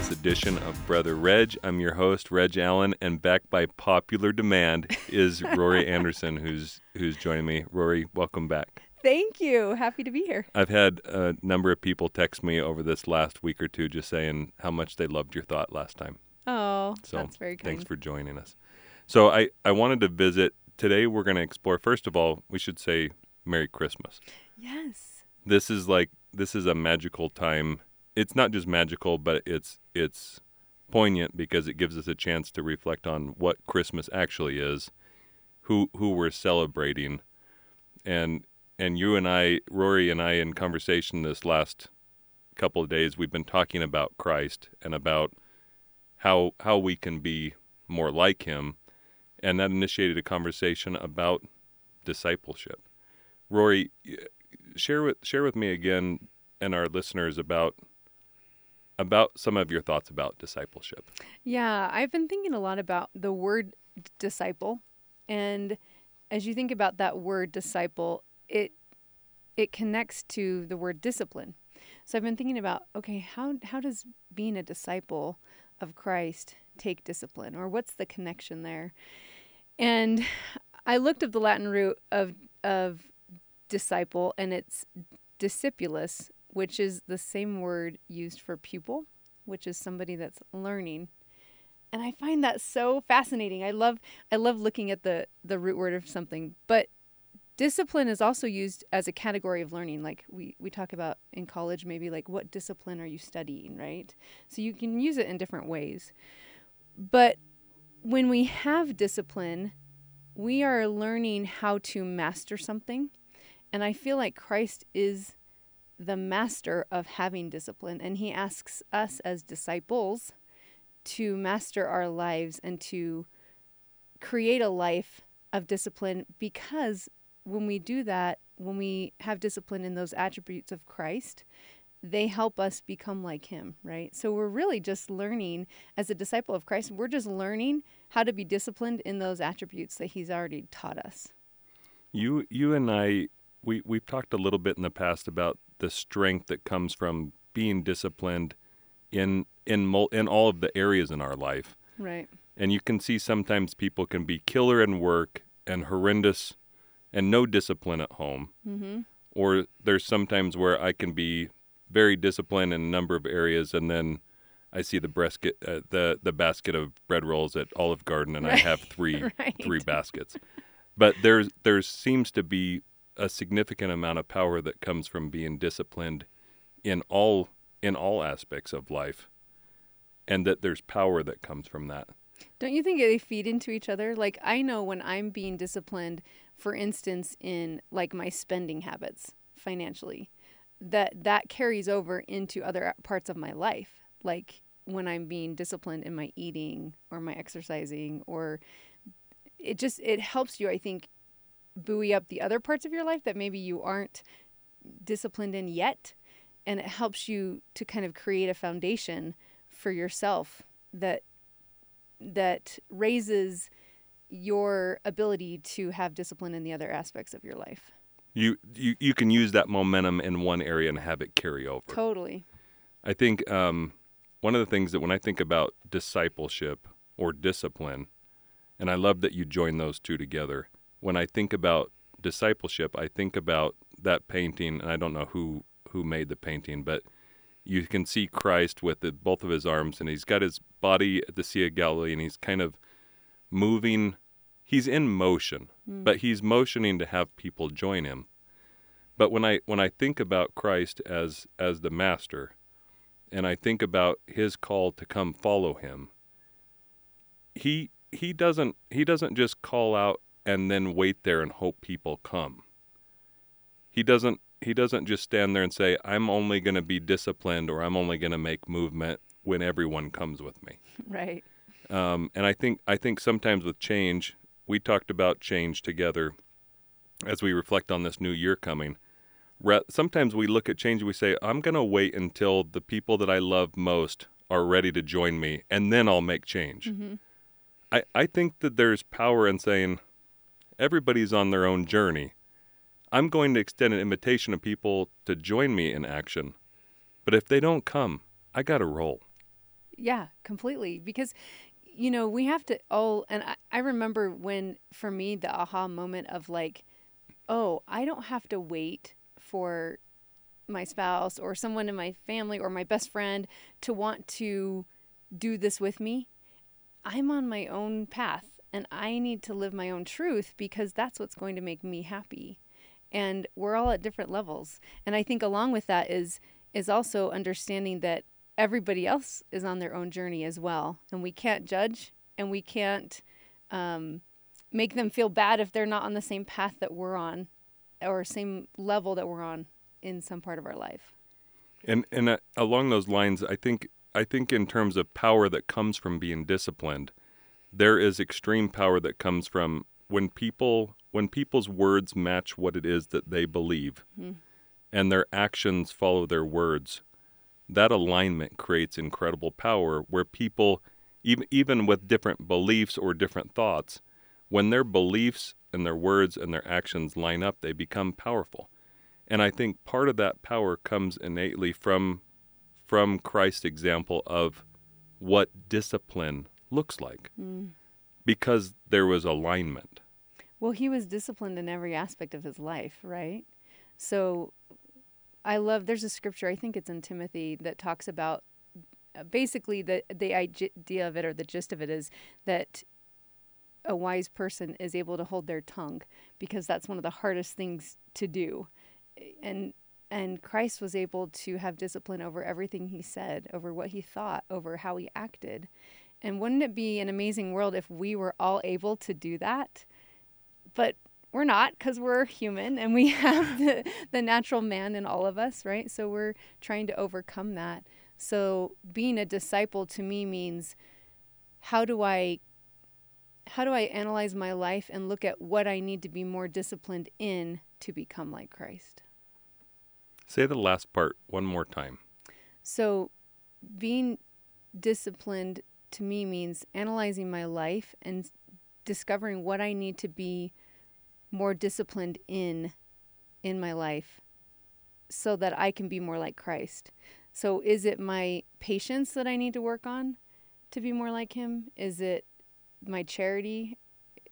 this edition of Brother Reg. I'm your host, Reg Allen, and back by popular demand is Rory Anderson, who's who's joining me. Rory, welcome back. Thank you. Happy to be here. I've had a number of people text me over this last week or two just saying how much they loved your thought last time. Oh, So that's very kind. thanks for joining us. So I, I wanted to visit today. We're going to explore. First of all, we should say Merry Christmas. yes. This is like this is a magical time. It's not just magical, but it's it's poignant because it gives us a chance to reflect on what Christmas actually is, who who we're celebrating, and and you and I, Rory and I, in conversation this last couple of days, we've been talking about Christ and about how how we can be more like Him, and that initiated a conversation about discipleship. Rory, share with share with me again and our listeners about about some of your thoughts about discipleship. Yeah, I've been thinking a lot about the word disciple, and as you think about that word disciple, it it connects to the word discipline. So I've been thinking about okay, how how does being a disciple of Christ take discipline, or what's the connection there? And I looked up the Latin root of of disciple, and it's discipulus, which is the same word used for pupil, which is somebody that's learning. And I find that so fascinating. I love I love looking at the the root word of something, but discipline is also used as a category of learning like we we talk about in college maybe like what discipline are you studying, right? So you can use it in different ways. But when we have discipline, we are learning how to master something. And I feel like Christ is the master of having discipline. And he asks us as disciples to master our lives and to create a life of discipline because when we do that, when we have discipline in those attributes of Christ, they help us become like him, right? So we're really just learning as a disciple of Christ, we're just learning how to be disciplined in those attributes that he's already taught us. You you and I we we've talked a little bit in the past about the strength that comes from being disciplined in in mul- in all of the areas in our life. Right. And you can see sometimes people can be killer in work and horrendous and no discipline at home. Mm-hmm. Or there's sometimes where I can be very disciplined in a number of areas and then I see the brisket, uh, the the basket of bread rolls at Olive Garden, and I have three right. three baskets. But there's there seems to be a significant amount of power that comes from being disciplined in all in all aspects of life, and that there's power that comes from that. Don't you think they feed into each other? Like I know when I'm being disciplined, for instance, in like my spending habits financially, that that carries over into other parts of my life. Like when I'm being disciplined in my eating or my exercising or it just it helps you I think buoy up the other parts of your life that maybe you aren't disciplined in yet and it helps you to kind of create a foundation for yourself that that raises your ability to have discipline in the other aspects of your life. You you you can use that momentum in one area and have it carry over. Totally. I think um, one of the things that when I think about discipleship or discipline, and I love that you join those two together. When I think about discipleship, I think about that painting, and I don't know who who made the painting, but you can see Christ with the, both of his arms, and he's got his body at the Sea of Galilee, and he's kind of moving. He's in motion, hmm. but he's motioning to have people join him. But when I when I think about Christ as as the master, and I think about his call to come follow him, he he doesn't he doesn't just call out and then wait there and hope people come. He doesn't he doesn't just stand there and say I'm only going to be disciplined or I'm only going to make movement when everyone comes with me. Right. Um, and I think I think sometimes with change, we talked about change together as we reflect on this new year coming. Sometimes we look at change and we say, I'm going to wait until the people that I love most are ready to join me, and then I'll make change. Mm-hmm. I, I think that there's power in saying everybody's on their own journey. I'm going to extend an invitation to people to join me in action. But if they don't come, I got to roll. Yeah, completely. Because, you know, we have to all, and I, I remember when, for me, the aha moment of like, oh, I don't have to wait for my spouse or someone in my family or my best friend to want to do this with me. I'm on my own path and I need to live my own truth because that's what's going to make me happy. And we're all at different levels. And I think along with that is is also understanding that everybody else is on their own journey as well. And we can't judge and we can't um, make them feel bad if they're not on the same path that we're on or same level that we're on in some part of our life. And and uh, along those lines, I think I think in terms of power that comes from being disciplined, there is extreme power that comes from when people when people's words match what it is that they believe mm. and their actions follow their words. That alignment creates incredible power where people even even with different beliefs or different thoughts, when their beliefs and their words and their actions line up, they become powerful. And I think part of that power comes innately from from Christ's example of what discipline looks like. Mm. Because there was alignment. Well, he was disciplined in every aspect of his life, right? So I love there's a scripture, I think it's in Timothy that talks about uh, basically the the idea of it or the gist of it is that a wise person is able to hold their tongue because that's one of the hardest things to do and and Christ was able to have discipline over everything he said, over what he thought, over how he acted. And wouldn't it be an amazing world if we were all able to do that? But we're not because we're human and we have the, the natural man in all of us, right? So we're trying to overcome that. So being a disciple to me means how do I how do I analyze my life and look at what I need to be more disciplined in to become like Christ? Say the last part one more time. So, being disciplined to me means analyzing my life and discovering what I need to be more disciplined in in my life so that I can be more like Christ. So is it my patience that I need to work on to be more like him? Is it my charity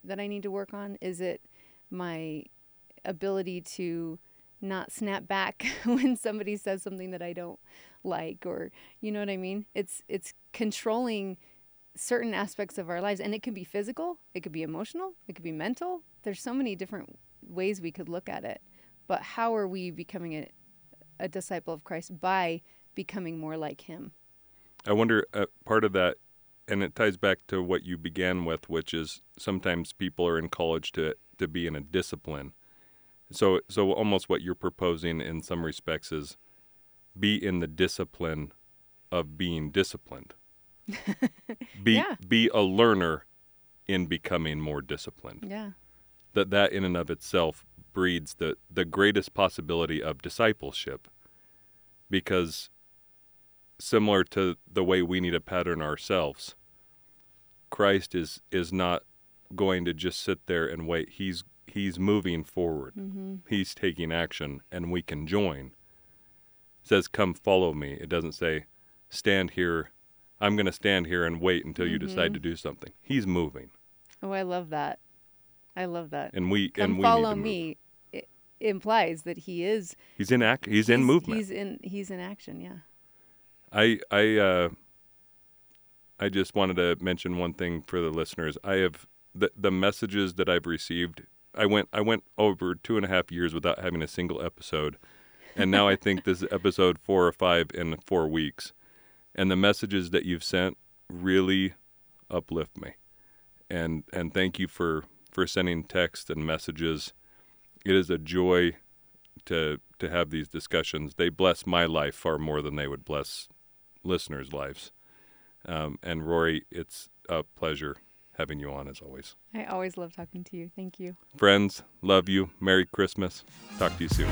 that I need to work on? Is it my ability to not snap back when somebody says something that I don't like or you know what I mean? It's it's controlling certain aspects of our lives and it could be physical, it could be emotional, it could be mental. There's so many different ways we could look at it. But how are we becoming a, a disciple of Christ by becoming more like him? I wonder uh, part of that and it ties back to what you began with, which is sometimes people are in college to to be in a discipline so, so almost what you're proposing in some respects is be in the discipline of being disciplined. be yeah. be a learner in becoming more disciplined. Yeah. That that in and of itself breeds the the greatest possibility of discipleship because similar to the way we need to pattern ourselves Christ is is not going to just sit there and wait. He's he's moving forward. Mm-hmm. He's taking action, and we can join. It says, "Come, follow me." It doesn't say, "Stand here." I'm going to stand here and wait until mm-hmm. you decide to do something. He's moving. Oh, I love that. I love that. And we Come and we follow me. It implies that he is. He's in act. He's, he's, in movement. He's in. He's in action. Yeah. I I uh, I just wanted to mention one thing for the listeners. I have the the messages that I've received I went I went over two and a half years without having a single episode, and now I think this is episode four or five in four weeks, and the messages that you've sent really uplift me, and and thank you for for sending text and messages. It is a joy to to have these discussions. They bless my life far more than they would bless listeners' lives. Um, and Rory, it's a pleasure having you on as always. I always love talking to you. Thank you. Friends, love you. Merry Christmas. Talk to you soon.